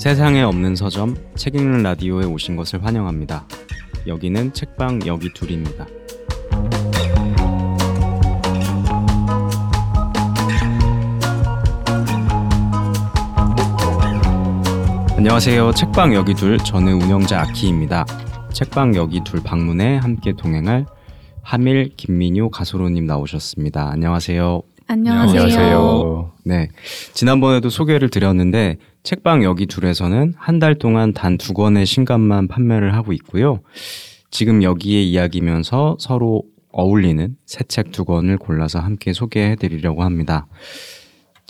세상에 없는 서점 책 읽는 라디오에 오신 것을 환영합니다. 여기는 책방 여기 둘입니다. 안녕하세요. 책방 여기 둘 저는 운영자 아키입니다. 책방 여기 둘 방문에 함께 동행할 하밀 김민효 가소로님 나오셨습니다. 안녕하세요. 안녕하세요. 안녕하세요. 네. 지난번에도 소개를 드렸는데 책방 여기 둘에서는 한 달 동안 단 두 권의 신간만 판매를 하고 있고요. 지금 여기에 이야기면서 서로 어울리는 새 책 두 권을 골라서 함께 소개해 드리려고 합니다.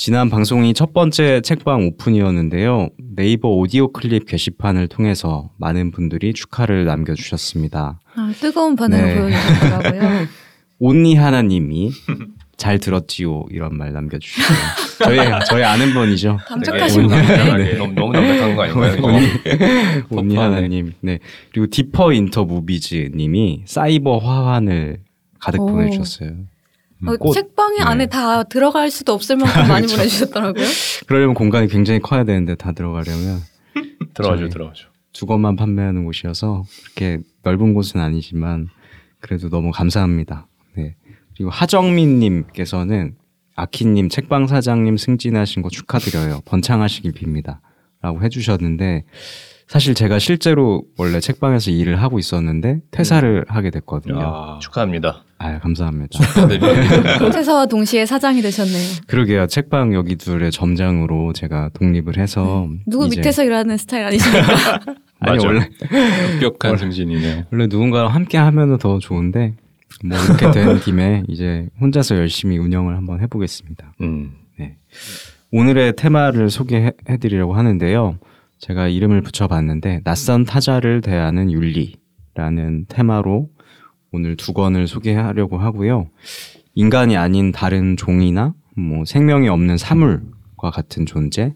지난 방송이 첫 번째 책방 오픈이었는데요. 네이버 오디오 클립 게시판을 통해서 많은 분들이 축하를 남겨주셨습니다. 아, 뜨거운 반응을 네. 보여주셨더라고요. 온니 하나님이 잘 들었지요 이런 말 남겨주셨어요. 저희 저희 아는 분이죠. 감쪽하신 되게 분인데. 담백하게 너무 너무 담백한 거 아닌가요? 이거? 온니 하나님. 네. 그리고 디퍼 인터 무비즈님이 사이버 화환을 가득 오. 보내주셨어요. 어, 꽃. 책방에 네. 안에 다 들어갈 수도 없을 만큼 많이 보내주셨더라고요. 그러려면 공간이 굉장히 커야 되는데 다 들어가려면 들어가죠, 들어가죠. 두 권만 판매하는 곳이어서 그렇게 넓은 곳은 아니지만 그래도 너무 감사합니다. 네. 그리고 하정민님께서는 아키님 책방 사장님 승진하신 거 축하드려요. 번창하시길 빕니다. 라고 해주셨는데 사실 제가 실제로 원래 책방에서 일을 하고 있었는데 퇴사를 하게 됐거든요. 야, 축하합니다. 아 감사합니다. 퇴사와 동시에 사장이 되셨네요. 그러게요. 책방 여기 둘의 점장으로 제가 독립을 해서 누구 이제- 밑에서 일하는 스타일 아니십니까? 아니 맞아. 원래 격한 승진이네요. 원래 누군가랑 함께 하면 더 좋은데 뭐 이렇게 된 김에 이제 혼자서 열심히 운영을 한번 해보겠습니다. 음. 오늘의 테마를 소개해드리려고 하는데요. 제가 이름을 붙여봤는데 낯선 타자를 대하는 윤리라는 테마로 오늘 두 권을 소개하려고 하고요. 인간이 아닌 다른 종이나 뭐 생명이 없는 사물과 같은 존재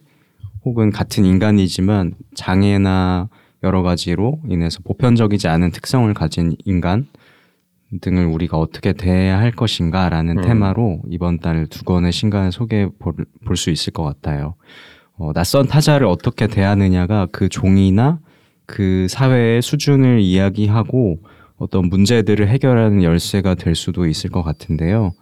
혹은 같은 인간이지만 장애나 여러 가지로 인해서 보편적이지 않은 특성을 가진 인간 등을 우리가 어떻게 대해야 할 것인가라는 음. 테마로 이번 달 두 권의 신간을 소개해 볼 수 있을 것 같아요. 어, 낯선 타자를 어떻게 대하느냐가 그 종이나 그 사회의 수준을 이야기하고 어떤 문제들을 해결하는 열쇠가 될 수도 있을 것 같은데요.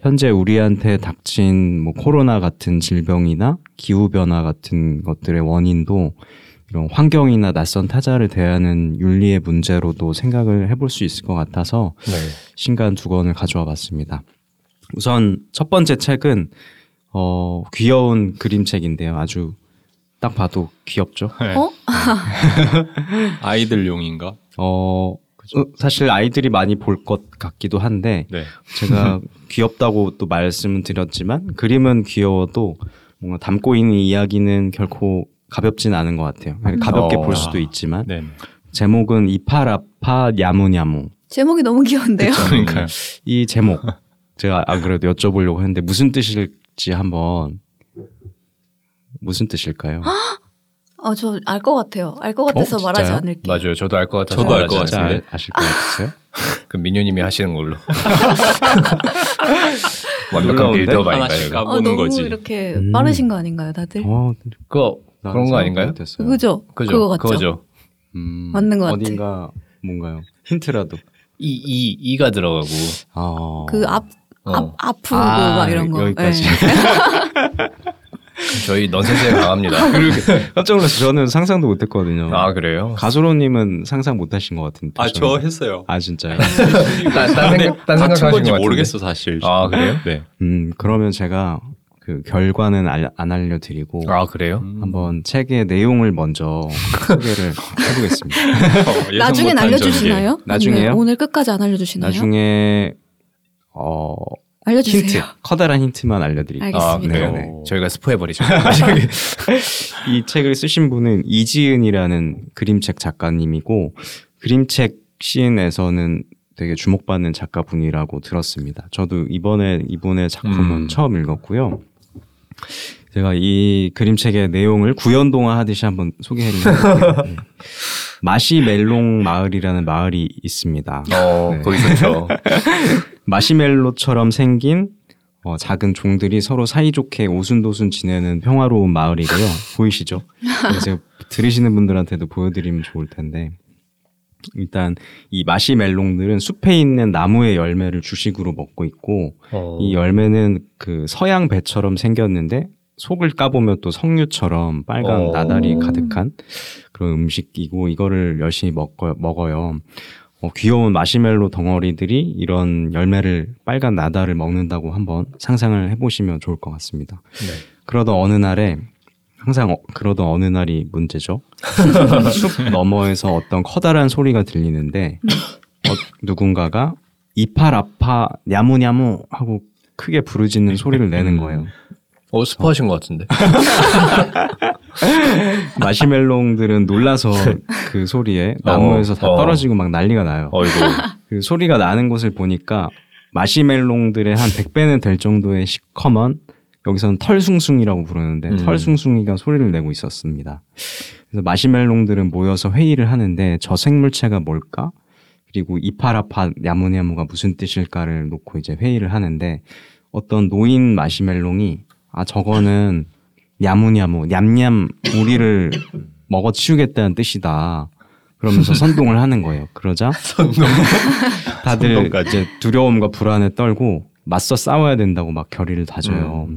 현재 우리한테 닥친 뭐 코로나 같은 질병이나 기후 변화 같은 것들의 원인도 이런 환경이나 낯선 타자를 대하는 윤리의 문제로도 생각을 해볼 수 있을 것 같아서 네. 신간 두 권을 가져와 봤습니다. 우선 첫 번째 책은 어, 귀여운 그림책인데요. 아주 딱 봐도 귀엽죠. 어? 아이들용인가? 어, 어, 사실 아이들이 많이 볼 것 같기도 한데 네. 제가 귀엽다고 또 말씀을 드렸지만 그림은 귀여워도 뭔가 담고 있는 이야기는 결코 가볍진 않은 것 같아요. 가볍게 어. 볼 수도 있지만 네. 제목은 이파라파 야무야무. 제목이 너무 귀여운데요. 그러니까요. 이 제목 제가 안 그래도 여쭤보려고 했는데 무슨 뜻일 지 한번 무슨 뜻일까요? 어, 저 알 것 같아요. 알 것 같아서 어, 말하지 진짜요? 않을게요. 맞아요. 저도 알 것 같아서 저도 알것 말하지. 아, 아실 것 같으세요? 그 민효님이 하시는 걸로. 완벽한 놀라운데? 빌드업 아닌가요? 이거? 까보는 어, 너무 거지. 이렇게 음. 빠르신 거 아닌가요, 다들? 어, 그거 그런 거 아닌가요? 됐어요. 그죠? 그죠? 그거 같죠? 그거죠. 음, 맞는 것 같아. 어딘가 뭔가요? 힌트라도. 이, 이, 이가 들어가고. 아, 그 앞, 어. 앞, 아프고 아, 막 이런 거. 여기까지. 네. 저희 넌센스에 강합니다. 깜짝 놀라서 저는 상상도 못했거든요. 아, 그래요? 가소로님은 상상 못하신 것 같은데. 아저 했어요. 아 진짜요? 딴, 딴 생각, 딴 같은 생각하신 건지 것 모르겠어 사실. 아, 그래요? 네. 음 그러면 제가 그 결과는 알, 안 알려드리고 아, 그래요? 음. 한번 책의 내용을 먼저 소개를 해보겠습니다. 어, 예상 못한 알려주시나요? 나중에요? 오늘 끝까지 안 알려주시나요? 나중에 어 알려주세요. 힌트 커다란 힌트만 알려드릴게요. 아, 알겠습니다. 그래요? 네, 네. 저희가 스포해버리죠. 이 책을 쓰신 분은 이지은이라는 그림책 작가님이고 그림책 시인에서는 되게 주목받는 작가분이라고 들었습니다. 저도 이번에 이분의 작품은 음. 처음 읽었고요. 제가 이 그림책의 내용을 구연동화 하듯이 한번 소개해드리면 마시 멜롱 마을이라는 마을이 있습니다. 어, 네. 거기 좋죠. 마시멜로처럼 생긴 어, 작은 종들이 서로 사이좋게 오순도순 지내는 평화로운 마을이고요. 보이시죠? 그래서 들으시는 분들한테도 보여드리면 좋을 텐데 일단 이 마시멜롱들은 숲에 있는 나무의 열매를 주식으로 먹고 있고 어. 이 열매는 그 서양 배처럼 생겼는데 속을 까보면 또 석류처럼 빨간 어. 나달이 가득한 그런 음식이고 이거를 열심히 먹어, 먹어요. 어, 귀여운 마시멜로 덩어리들이 이런 열매를 빨간 나달을 먹는다고 한번 상상을 해보시면 좋을 것 같습니다. 네. 그러던 어느 날에 항상 어- 그러던 어느 날이 문제죠. 숲 너머에서 어떤 커다란 소리가 들리는데 어, 누군가가 이팔 아파 냐무냐무 하고 크게 부르짖는 소리를 내는 거예요. 어 스포하신 것 같은데. 마시멜롱들은 놀라서 그 소리에 나무에서 다 어. 떨어지고 막 난리가 나요. 어이구. 그 소리가 나는 곳을 보니까 마시멜롱들의 한 100배는 될 정도의 시커먼 여기서는 털숭숭이라고 부르는데 음. 털숭숭이가 소리를 내고 있었습니다. 그래서 마시멜롱들은 모여서 회의를 하는데 저 생물체가 뭘까? 그리고 이파라파 야무냐무가 무슨 뜻일까를 놓고 이제 회의를 하는데 어떤 노인 마시멜롱이 아 저거는 야무냐무 냠냠 우리를 먹어치우겠다는 뜻이다. 그러면서 선동을 하는 거예요. 그러자 다들 선동까지. 이제 두려움과 불안에 떨고 맞서 싸워야 된다고 막 결의를 다져요.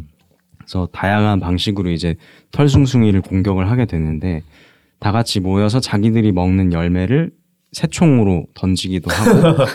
그래서 다양한 방식으로 이제 털숭숭이를 공격을 하게 되는데 다 같이 모여서 자기들이 먹는 열매를 새총으로 던지기도 하고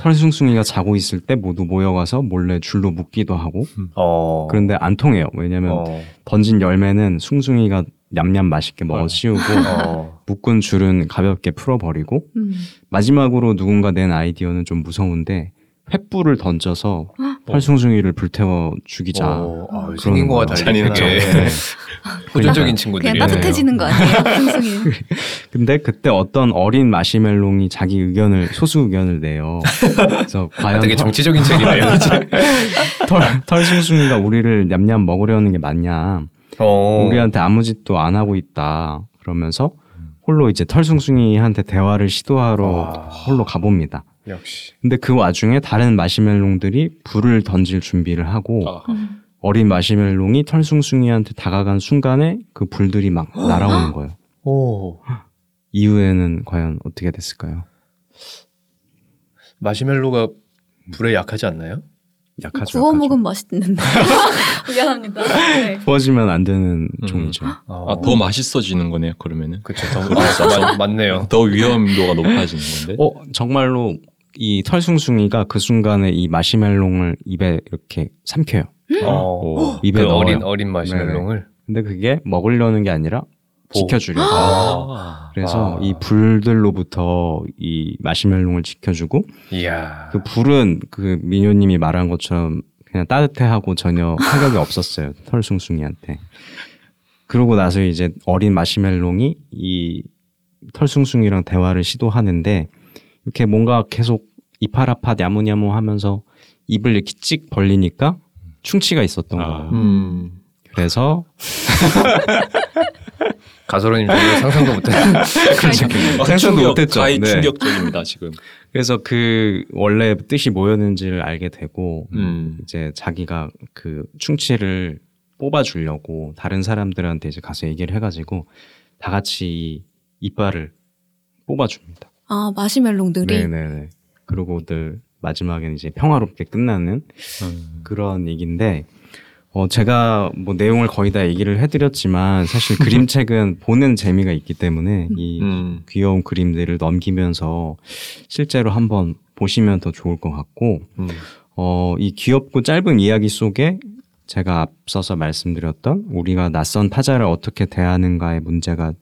털숭숭이가 자고 있을 때 모두 모여가서 몰래 줄로 묶기도 하고 어. 그런데 안 통해요. 왜냐하면 어. 던진 열매는 숭숭이가 냠냠 맛있게 먹어 치우고 어. 묶은 줄은 가볍게 풀어버리고 음. 마지막으로 누군가 낸 아이디어는 좀 무서운데 횃불을 던져서 털숭숭이를 불태워 죽이자. 어. 아, 그런 생긴 거와. 달리. 되게 네. 호전적인 친구들이. 그냥 따뜻해지는 거 아니에요? 숭숭이. 근데 그때 어떤 어린 마시멜롱이 자기 의견을 소수 의견을 내요. 그래서 과연 아, 되게 털- 정치적인 책이네요. 털, 털숭숭이가 우리를 냠냠 먹으려는 게 맞냐? 어. 우리한테 아무 짓도 안 하고 있다. 그러면서 홀로 이제 털숭숭이한테 대화를 시도하러 와. 홀로 가봅니다. 역시. 근데 그 와중에 다른 마시멜롱들이 불을 던질 준비를 하고 아, 어린 마시멜롱이 털숭숭이한테 다가간 순간에 그 불들이 막 날아오는 거예요. 오. 이후에는 과연 어떻게 됐을까요? 마시멜로가 불에 약하지 않나요? 약하죠. 구워 약하죠. 먹으면 맛있는데. 미안합니다. 네. 구워지면 안 되는 음. 종이죠. 아, 더 맛있어지는 거네요. 그러면은 그쵸. 더, 아, 맞, 맞네요. 더 위험도가 높아지는 건데. 어 정말로 이 털숭숭이가 그 순간에 이 마시멜롱을 입에 이렇게 삼켜요. 어. 오. 입에 그 넣어요. 어린 어린 마시멜롱을. 근데 그게 먹으려는 게 아니라 지켜주려고. 아. 그래서 아. 이 불들로부터 이 마시멜롱을 지켜주고 이야. 그 불은 그 미녀님이 말한 것처럼 그냥 따뜻해하고 전혀 타격이 없었어요 털숭숭이한테. 그러고 나서 이제 어린 마시멜롱이 이 털숭숭이랑 대화를 시도하는데 이렇게 뭔가 계속 이파라파 야무냐무 하면서 입을 이렇게 찍 벌리니까 충치가 있었던 아. 거예요. 음. 그래서 가소로님 전혀 상상도 못했는 아, 상상도 충격, 못했죠. 가히 네. 충격적입니다 지금. 그래서 그 원래 뜻이 뭐였는지를 알게 되고 음. 이제 자기가 그 충치를 뽑아주려고 다른 사람들한테 이제 가서 얘기를 해가지고 다 같이 이 이빨을 뽑아줍니다. 아 마시멜롱들이. 네네네. 그러고들 마지막에는 이제 평화롭게 끝나는 음. 그런 얘기인데 어 제가 뭐 내용을 거의 다 얘기를 해드렸지만 사실 그림책은 보는 재미가 있기 때문에 이 음. 귀여운 그림들을 넘기면서 실제로 한번 보시면 더 좋을 것 같고 음. 어, 이 귀엽고 짧은 이야기 속에 제가 앞서서 말씀드렸던 우리가 낯선 타자를 어떻게 대하는가의 문제가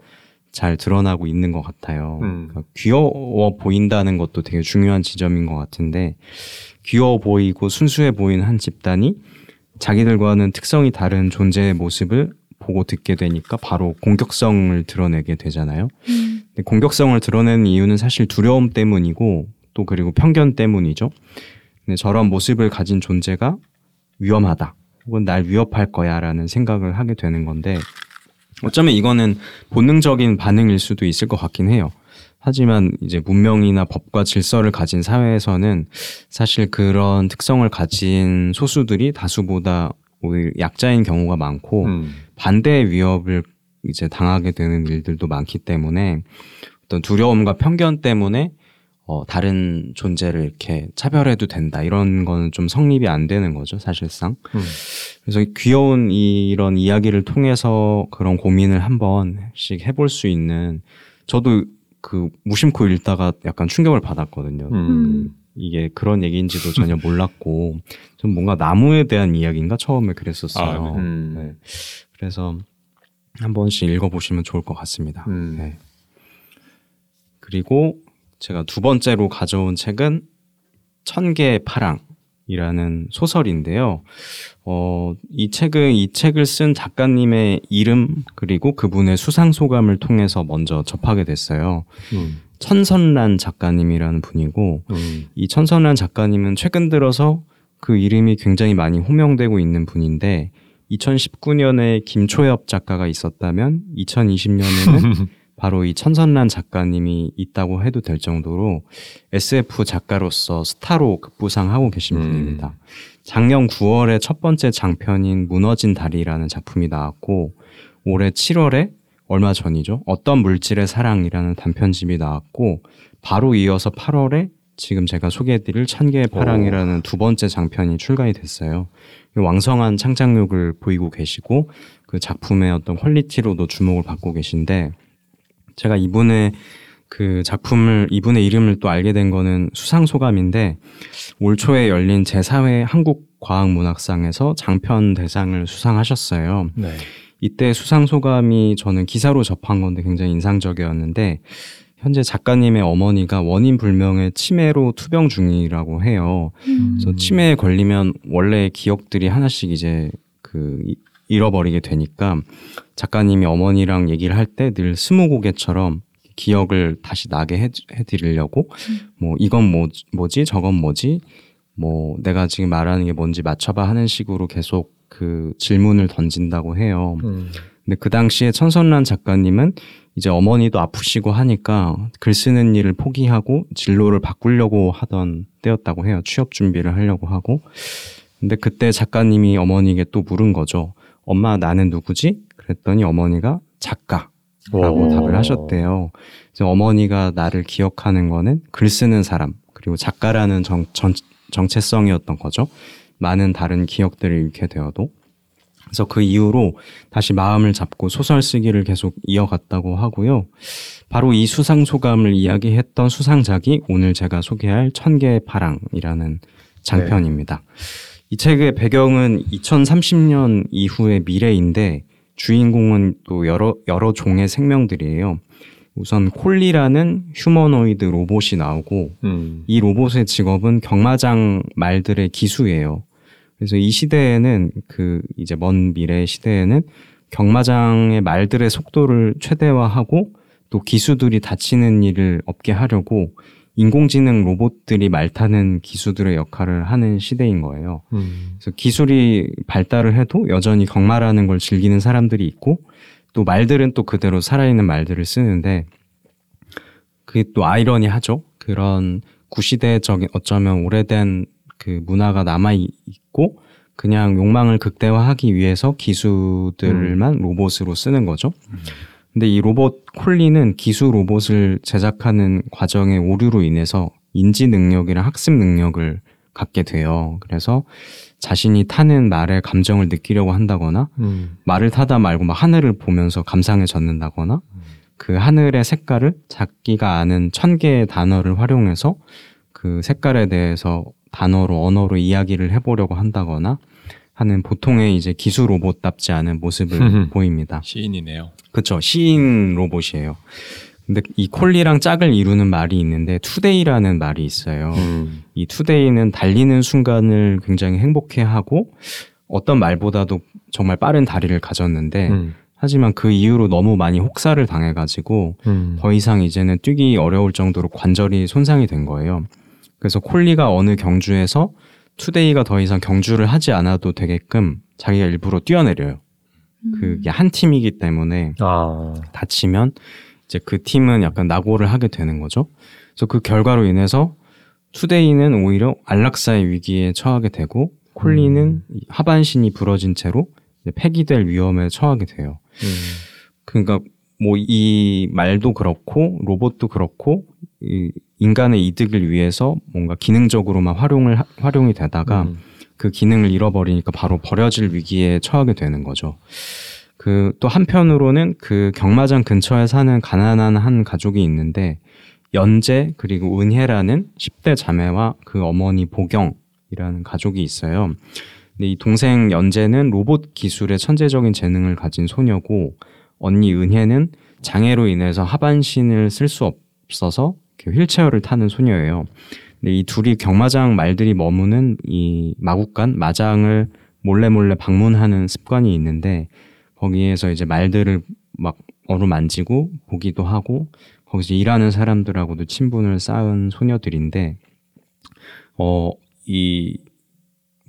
잘 드러나고 있는 것 같아요. 음. 그러니까 귀여워 보인다는 것도 되게 중요한 지점인 것 같은데 귀여워 보이고 순수해 보이는 한 집단이 자기들과는 특성이 다른 존재의 모습을 보고 듣게 되니까 바로 공격성을 드러내게 되잖아요. 음. 근데 공격성을 드러내는 이유는 사실 두려움 때문이고 또 그리고 편견 때문이죠. 근데 저런 모습을 가진 존재가 위험하다. 혹은 날 위협할 거야라는 생각을 하게 되는 건데 어쩌면 이거는 본능적인 반응일 수도 있을 것 같긴 해요. 하지만 이제 문명이나 법과 질서를 가진 사회에서는 사실 그런 특성을 가진 소수들이 다수보다 오히려 약자인 경우가 많고 음. 반대의 위협을 이제 당하게 되는 일들도 많기 때문에 어떤 두려움과 편견 때문에 어, 다른 존재를 이렇게 차별해도 된다 이런 거는 좀 성립이 안 되는 거죠 사실상. 음. 그래서 귀여운 이- 이런 이야기를 통해서 그런 고민을 한 번씩 해볼 수 있는 저도 그 무심코 읽다가 약간 충격을 받았거든요. 음. 이게 그런 얘기인지도 전혀 몰랐고 좀 뭔가 나무에 대한 이야기인가 처음에 그랬었어요. 아, 음. 네. 그래서 한 번씩 읽어보시면 좋을 것 같습니다. 음. 네. 그리고 제가 두 번째로 가져온 책은 천 개의 파랑 이라는 소설인데요. 어, 이 책은 이 책을 쓴 작가님의 이름 그리고 그분의 수상 소감을 통해서 먼저 접하게 됐어요. 음. 천선란 작가님이라는 분이고 음. 이 천선란 작가님은 최근 들어서 그 이름이 굉장히 많이 호명되고 있는 분인데 2019년에 김초엽 작가가 있었다면 2020년에는 바로 이 천선란 작가님이 있다고 해도 될 정도로 SF 작가로서 스타로 급부상하고 계신 음. 분입니다. 작년 9월에 첫 번째 장편인 무너진 다리라는 작품이 나왔고 올해 7월에 얼마 전이죠. 어떤 물질의 사랑이라는 단편집이 나왔고 바로 이어서 8월에 지금 제가 소개해드릴 천개의 파랑이라는 두 번째 장편이 출간이 됐어요. 왕성한 창작력을 보이고 계시고 그 작품의 어떤 퀄리티로도 주목을 받고 계신데 제가 이분의 그 작품을 이분의 이름을 또 알게 된 거는 수상 소감인데 올 초에 열린 제4회 한국 과학 문학상에서 장편 대상을 수상하셨어요. 네. 이때 수상 소감이 저는 기사로 접한 건데 굉장히 인상적이었는데 현재 작가님의 어머니가 원인 불명의 치매로 투병 중이라고 해요. 그래서 치매에 걸리면 원래 기억들이 하나씩 이제 그 이- 잃어버리게 되니까 작가님이 어머니랑 얘기를 할 때 늘 스무고개처럼 기억을 다시 나게 해, 해드리려고 뭐 이건 뭐, 뭐지 저건 뭐지 뭐 내가 지금 말하는 게 뭔지 맞춰봐 하는 식으로 계속 그 질문을 던진다고 해요. 음. 근데 그 당시에 천선란 작가님은 이제 어머니도 아프시고 하니까 글 쓰는 일을 포기하고 진로를 바꾸려고 하던 때였다고 해요. 취업 준비를 하려고 하고. 근데 그때 작가님이 어머니에게 또 물은 거죠. 엄마 나는 누구지? 그랬더니 어머니가 작가 라고 오. 답을 하셨대요. 그래서 어머니가 나를 기억하는 거는 글 쓰는 사람 그리고 작가라는 정, 정, 정체성이었던 거죠. 많은 다른 기억들을 잃게 되어도. 그래서 그 이후로 다시 마음을 잡고 소설 쓰기를 계속 이어갔다고 하고요. 바로 이 수상 소감을 이야기했던 수상작이 오늘 제가 소개할 천개의 파랑이라는 장편입니다. 이 책의 배경은 2030년 이후의 미래인데 주인공은 또 여러 여러 종의 생명들이에요. 우선 콜리라는 휴머노이드 로봇이 나오고 음. 이 로봇의 직업은 경마장 말들의 기수예요. 그래서 이 시대에는 그 이제 먼 미래 시대에는 경마장의 말들의 속도를 최대화하고 또 기수들이 다치는 일을 없게 하려고 인공지능 로봇들이 말 타는 기수들의 역할을 하는 시대인 거예요. 음. 그래서 기술이 발달을 해도 여전히 경마라는 걸 즐기는 사람들이 있고 또 말들은 또 그대로 살아있는 말들을 쓰는데 그게 또 아이러니하죠. 그런 구시대적인 어쩌면 오래된 그 문화가 남아 있고 그냥 욕망을 극대화하기 위해서 기수들만 로봇으로 쓰는 거죠. 근데 이 로봇 콜리는 기수 로봇을 제작하는 과정의 오류로 인해서 인지 능력이랑 학습 능력을 갖게 돼요. 그래서 자신이 타는 말에 감정을 느끼려고 한다거나 음. 말을 타다 말고 막 하늘을 보면서 감상해졌는다거나 그 하늘의 색깔을 자기가 아는 천 개의 단어를 활용해서 그 색깔에 대해서 단어로 언어로 이야기를 해보려고 한다거나 하는 보통의 이제 기수 로봇답지 않은 모습을 보입니다. 시인이네요. 그쵸 시인 로봇이에요. 근데 이 콜리랑 짝을 이루는 말이 있는데 투데이라는 말이 있어요. 음. 이 투데이는 달리는 순간을 굉장히 행복해하고 어떤 말보다도 정말 빠른 다리를 가졌는데 음. 하지만 그 이후로 너무 많이 혹사를 당해가지고 음. 더 이상 이제는 뛰기 어려울 정도로 관절이 손상이 된 거예요. 그래서 콜리가 어느 경주에서 투데이가 더 이상 경주를 하지 않아도 되게끔 자기가 일부러 뛰어내려요. 그게 한 팀이기 때문에 아. 다치면 이제 그 팀은 약간 낙오를 하게 되는 거죠. 그래서 그 결과로 인해서 투데이는 오히려 안락사의 위기에 처하게 되고 콜리는 이 하반신이 부러진 채로 폐기될 위험에 처하게 돼요. 그러니까 뭐 이 말도 그렇고 로봇도 그렇고 이 인간의 이득을 위해서 뭔가 기능적으로만 활용을 하- 활용이 되다가 음. 그 기능을 잃어버리니까 바로 버려질 위기에 처하게 되는 거죠. 그 또 한편으로는 그 경마장 근처에 사는 가난한 한 가족이 있는데 연재 그리고 은혜라는 10대 자매와 그 어머니 보경이라는 가족이 있어요. 근데 이 동생 연재는 로봇 기술의 천재적인 재능을 가진 소녀고 언니 은혜는 장애로 인해서 하반신을 쓸 수 없어서 휠체어를 타는 소녀예요. 근데 이 둘이 경마장 말들이 머무는 이 마국간 마장을 몰래 몰래 방문하는 습관이 있는데 거기에서 이제 말들을 막 어루만지고 보기도 하고 거기서 일하는 사람들하고도 친분을 쌓은 소녀들인데 어 이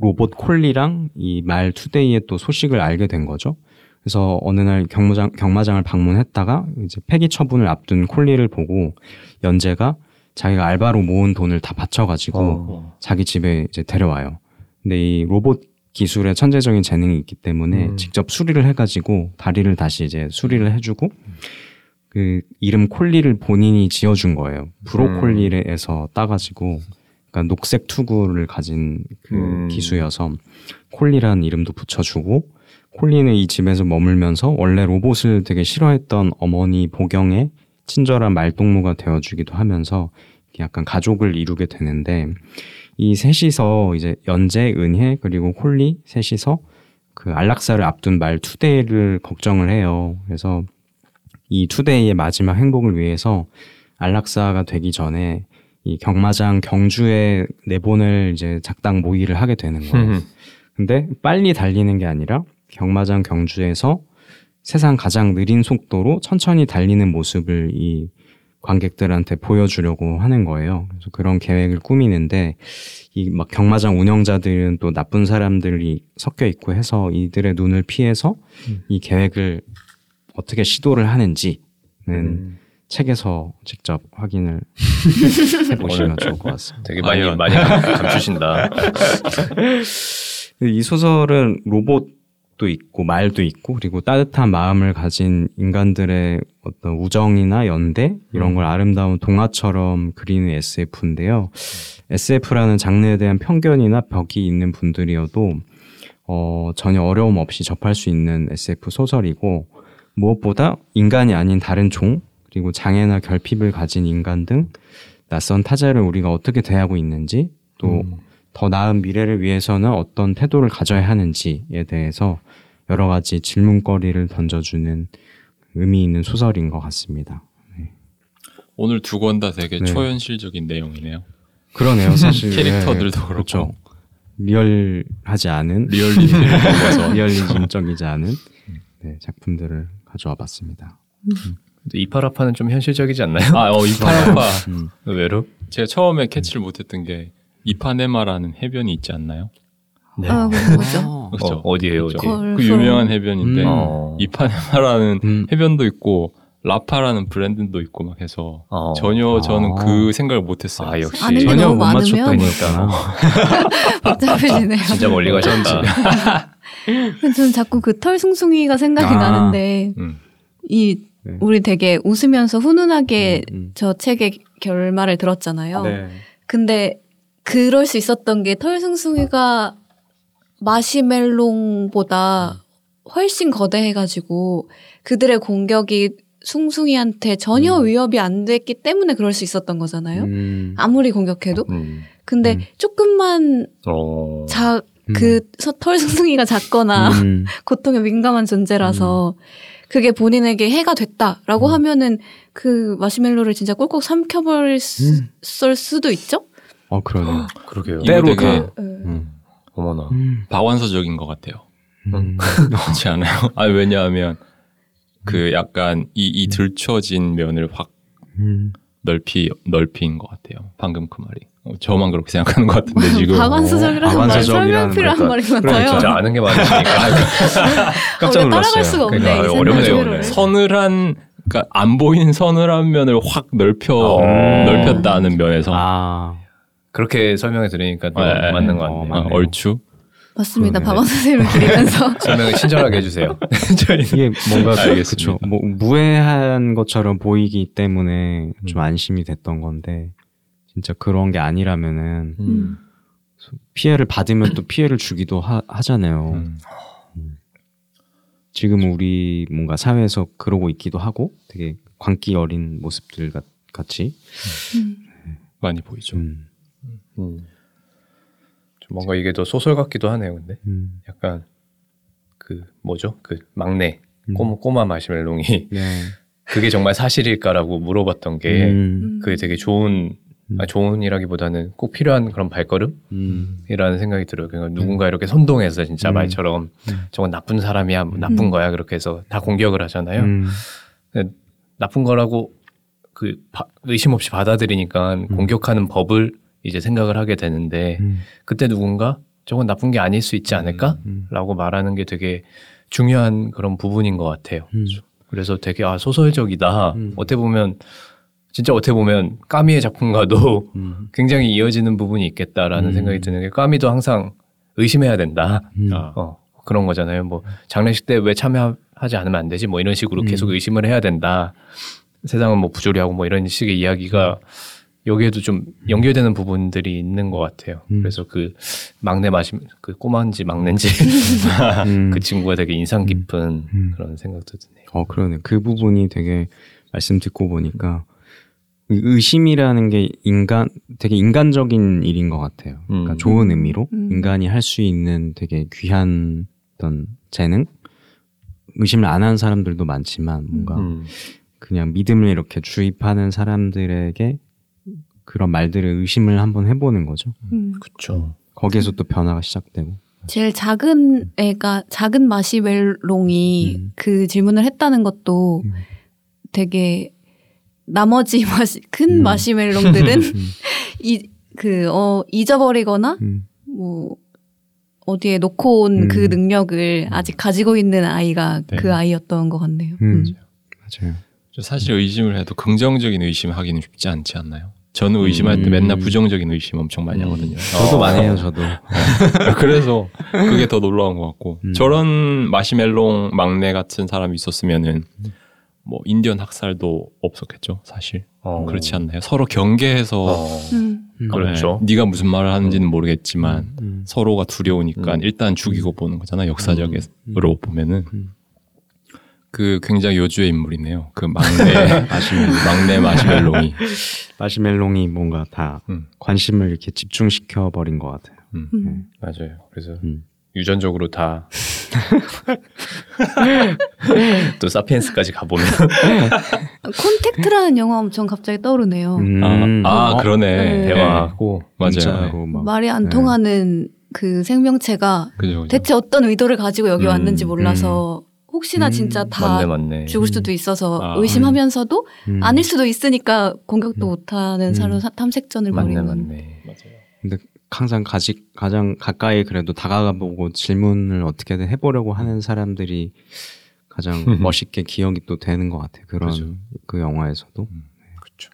로봇 콜리랑 이 말 투데이의 또 소식을 알게 된 거죠. 그래서 어느 날 경마장 경마장을 방문했다가 이제 폐기 처분을 앞둔 콜리를 보고 연재가 자기가 알바로 모은 돈을 다 바쳐가지고 어. 자기 집에 이제 데려와요. 근데 이 로봇 기술에 천재적인 재능이 있기 때문에 음. 직접 수리를 해가지고 다리를 다시 이제 수리를 해주고 그 이름 콜리를 본인이 지어준 거예요. 브로콜리에서 따가지고 그러니까 녹색 투구를 가진 그 음. 기수여서 콜리라는 이름도 붙여주고 콜리는 이 집에서 머물면서 원래 로봇을 되게 싫어했던 어머니 보경의 친절한 말동무가 되어주기도 하면서 약간 가족을 이루게 되는데 이 셋이서 이제 연재, 은혜 그리고 콜리 셋이서 그 안락사를 앞둔 말 투데이를 걱정을 해요. 그래서 이 투데이의 마지막 행복을 위해서 안락사가 되기 전에 이 경마장 경주에 내보낼 이제 작당 모의를 하게 되는 거예요. 음. 근데 빨리 달리는 게 아니라 경마장 경주에서 세상 가장 느린 속도로 천천히 달리는 모습을 이 관객들한테 보여주려고 하는 거예요. 그래서 그런 계획을 꾸미는데 이 막 경마장 운영자들은 또 나쁜 사람들이 섞여 있고 해서 이들의 눈을 피해서 이 계획을 어떻게 시도를 하는지는 음. 책에서 직접 확인을 해보시면 좋을 것 같습니다. 되게 많이. 많이 감- 감추신다. 이 소설은 로봇 도 있고 말도 있고 그리고 따뜻한 마음을 가진 인간들의 어떤 우정이나 연대 이런 걸 아름다운 동화처럼 그리는 SF인데요. SF라는 장르에 대한 편견이나 벽이 있는 분들이어도 어, 전혀 어려움 없이 접할 수 있는 SF 소설이고 무엇보다 인간이 아닌 다른 종 그리고 장애나 결핍을 가진 인간 등 낯선 타자를 우리가 어떻게 대하고 있는지 또더 나은 미래를 위해서는 어떤 태도를 가져야 하는지에 대해서 여러 가지 질문거리를 던져주는 의미 있는 소설인 것 같습니다. 오늘 두 권 다 되게 네. 초현실적인 내용이네요. 그러네요, 사실 캐릭터들도 네, 그렇고. 그렇죠. 리얼하지 않은 보면서 리얼리즘적이지 않은 네, 작품들을 가져와봤습니다. 이파라파는 좀 현실적이지 않나요? 아, 어, 이파라파. 음. 의외로? 제가 처음에 캐치를 못했던 게 이파네마라는 해변이 있지 않나요? 네. 아, 그거 뭐죠? 그렇죠. 어, 어디예요, 그렇죠. 어디? 걸- 그 유명한 해변인데 음. 어. 이파네마라는 음. 해변도 있고 라파라는 브랜드도 있고 막 해서 어. 전혀 저는 아. 그 생각을 못했어요. 아 역시 게 전혀 너무 못 맞췄다니까. 복잡해지네요. 진짜 멀리 가셨다. 근데 저는 자꾸 그 털숭숭이가 생각이 아. 나는데 음. 이 네. 우리 되게 웃으면서 훈훈하게 음, 저 책의 결말을 들었잖아요. 음. 네. 근데 그럴 수 있었던 게 털숭숭이가 마시멜롱보다 훨씬 거대해가지고 그들의 공격이 숭숭이한테 전혀 음. 위협이 안 됐기 때문에 그럴 수 있었던 거잖아요. 음, 아무리 공격해도. 음. 근데 음. 조금만 어. 자, 음. 그 서- 털숭숭이가 작거나 음, 고통에 민감한 존재라서 그게 본인에게 해가 됐다라고 음. 하면은 그 마시멜로를 진짜 꿀꺽 삼켜버릴 수, 음. 썰 수도 있죠? 어 그러네. 그러게요. 때로 되게 가. 네. 음. 어머나. 음. 박완서적인 것 같아요. 음. 그렇지 않아요? 아니 왜냐하면 그 약간 이, 이 들춰진 면을 확 음. 넓히 넓힌 것 같아요. 방금 그 말이. 어, 저만 그렇게 생각하는 것 같은데 지금. 박완서적이라는 말 박완서적이라는 설명 필요한 그러니까- 말이 그러니까 많아요. 진짜 아는 게 많으시니까 깜짝 우리가 놀랐어요. 따라갈 수가 없네. 그러니까 이 어렵네요. 서늘한 그러니까 안 보이는 서늘한 면을 확 넓혀 어. 넓혔다는 면에서 아, 그렇게 설명해 드리니까 또 네. 맞는 것 어, 같네요. 아, 맞네요. 얼추 맞습니다. 박원 선생님을 기리면서 설명을 친절하게 해주세요. 이게 뭔가. 그쵸. 뭐 무해한 것처럼 보이기 때문에 좀 안심이 됐던 건데 진짜 그런 게 아니라면은 음. 피해를 받으면 또 피해를 주기도 하, 하잖아요. 음. 지금 우리 뭔가 사회에서 그러고 있기도 하고 되게 광기 어린 모습들 같, 같이. 음. 많이 보이죠. 음, 음. 좀 뭔가 이게 더 소설 같기도 하네요. 근데 음, 약간 그 뭐죠? 그 막내 음. 꼬마, 꼬마 마시멜롱이 네. 그게 정말 사실일까라고 물어봤던 게 음, 그게 되게 좋은 아, 좋은이라기보다는 꼭 필요한 그런 발걸음이라는 음, 생각이 들어요. 그러니까 누군가 이렇게 선동해서 진짜 음. 말처럼 음. 저건 나쁜 사람이야, 뭐 나쁜 음. 거야 그렇게 해서 다 공격을 하잖아요. 음, 나쁜 거라고 그 바- 의심 없이 받아들이니까 공격하는 법을 이제 생각을 하게 되는데 음, 그때 누군가 저건 나쁜 게 아닐 수 있지 않을까? 음. 라고 말하는 게 되게 중요한 그런 부분인 것 같아요. 음. 그래서 되게 아 소설적이다. 음. 어떻게 보면 진짜 어떻게 보면 까미의 작품과도 음, 굉장히 이어지는 부분이 있겠다라는 음. 생각이 드는 게 까미도 항상 의심해야 된다. 음. 아. 어, 그런 거잖아요. 뭐 장례식 때 왜 참여하지 않으면 안 되지? 뭐 이런 식으로 음. 계속 의심을 해야 된다. 세상은 뭐 부조리하고 뭐 이런 식의 이야기가 여기에도 좀 연결되는 부분들이 있는 것 같아요. 음. 그래서 그 막내 마시 그 꼬마인지 막내인지 음. 그 친구가 되게 인상 깊은 음. 그런 생각도 드네요. 어, 그러네. 그 부분이 되게 말씀 듣고 보니까 의- 의심이라는 게 인간 되게 인간적인 일인 것 같아요. 그러니까 음. 좋은 의미로 음. 인간이 할 수 있는 되게 귀한 어떤 재능 의심을 안 하는 사람들도 많지만 뭔가 음. 그냥 믿음을 이렇게 주입하는 사람들에게 그런 말들을 의심을 한번 해보는 거죠. 음. 그렇죠. 거기에서 또 변화가 시작되고. 제일 작은 애가 작은 마시멜롱이 음. 그 질문을 했다는 것도 음. 되게 나머지 마시 큰 음. 마시멜롱들은 음, 이그어 잊어버리거나 음, 뭐 어디에 놓고 온그 음. 능력을 아직 가지고 있는 아이가 네. 그 아이였던 것 같네요. 음. 음. 맞아요. 저 사실 의심을 해도 긍정적인 의심 하기는 쉽지 않지 않나요? 저는 의심할 때 음. 맨날 부정적인 의심 엄청 많이 하거든요. 저도 어. 많이 해요, 저도. 그래서 그게 더 놀라운 것 같고 음. 저런 마시멜롱 막내 같은 사람이 있었으면은 뭐 인디언 학살도 없었겠죠 사실 어. 그렇지 않나요? 서로 경계해서 어. 음. 음. 그렇죠. 네, 네가 무슨 말을 하는지는 모르겠지만 음. 서로가 두려우니까 음. 일단 죽이고 보는 거잖아 역사적으로 보면은 음. 그 굉장히 요주의 인물이네요. 그 막내 마시멜 막내 마시멜롱이 마시멜롱이 뭔가 다 음. 관심을 이렇게 집중시켜 버린 것 같아요. 음. 맞아요. 그래서 음. 유전적으로 다 또 사피엔스까지 가보면 콘택트라는 영화 엄청 갑자기 떠오르네요. 음. 아, 아, 그러네 네. 대화하고 맞아요. 문자로 막 말이 안 네. 통하는 그 생명체가 그죠 그죠. 대체 어떤 의도를 가지고 여기 음, 왔는지 몰라서 혹시나 음, 진짜 다 맞네 맞네. 죽을 수도 있어서 아, 의심하면서도 음. 아닐 수도 있으니까 공격도 음. 못하는 음. 사로 사- 탐색전을 맞네 벌이는. 맞네. 근데 항상 가지, 가장 가까이 그래도 다가가보고 질문을 어떻게든 해보려고 하는 사람들이 가장 멋있게 기억이 또 되는 것 같아요. 그런 그죠. 그 영화에서도. 그렇죠.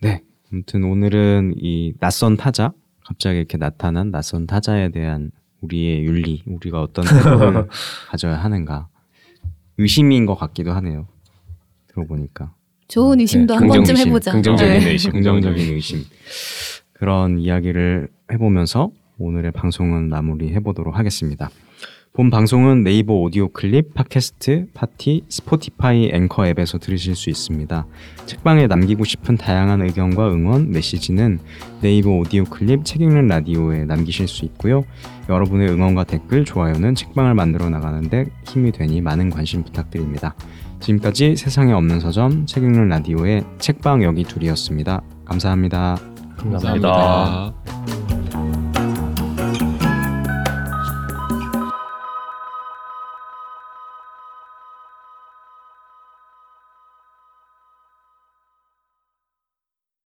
네. 아무튼 오늘은 이 낯선 타자, 갑자기 이렇게 나타난 낯선 타자에 대한 우리의 윤리, 우리가 어떤 태도를 가져야 하는가. 의심인 것 같기도 하네요. 들어보니까. 좋은 의심도 네, 한 번쯤 해보자. 긍정적인 네. 의심. 긍정적인 의심. 그런 이야기를 해보면서 오늘의 방송은 마무리 해 보도록 하겠습니다. 본 방송은 네이버 오디오 클립, 팟캐스트, 파티, 스포티파이 앵커 앱에서 들으실 수 있습니다. 책방에 남기고 싶은 다양한 의견과 응원, 메시지는 네이버 오디오 클립 책 읽는 라디오에 남기실 수 있고요. 여러분의 응원과 댓글, 좋아요는 책방을 만들어 나가는데 힘이 되니 많은 관심 부탁드립니다. 지금까지 세상에 없는 서점 책 읽는 라디오의 책방 여기 둘이었습니다. 감사합니다. 감사합니다. 감사합니다.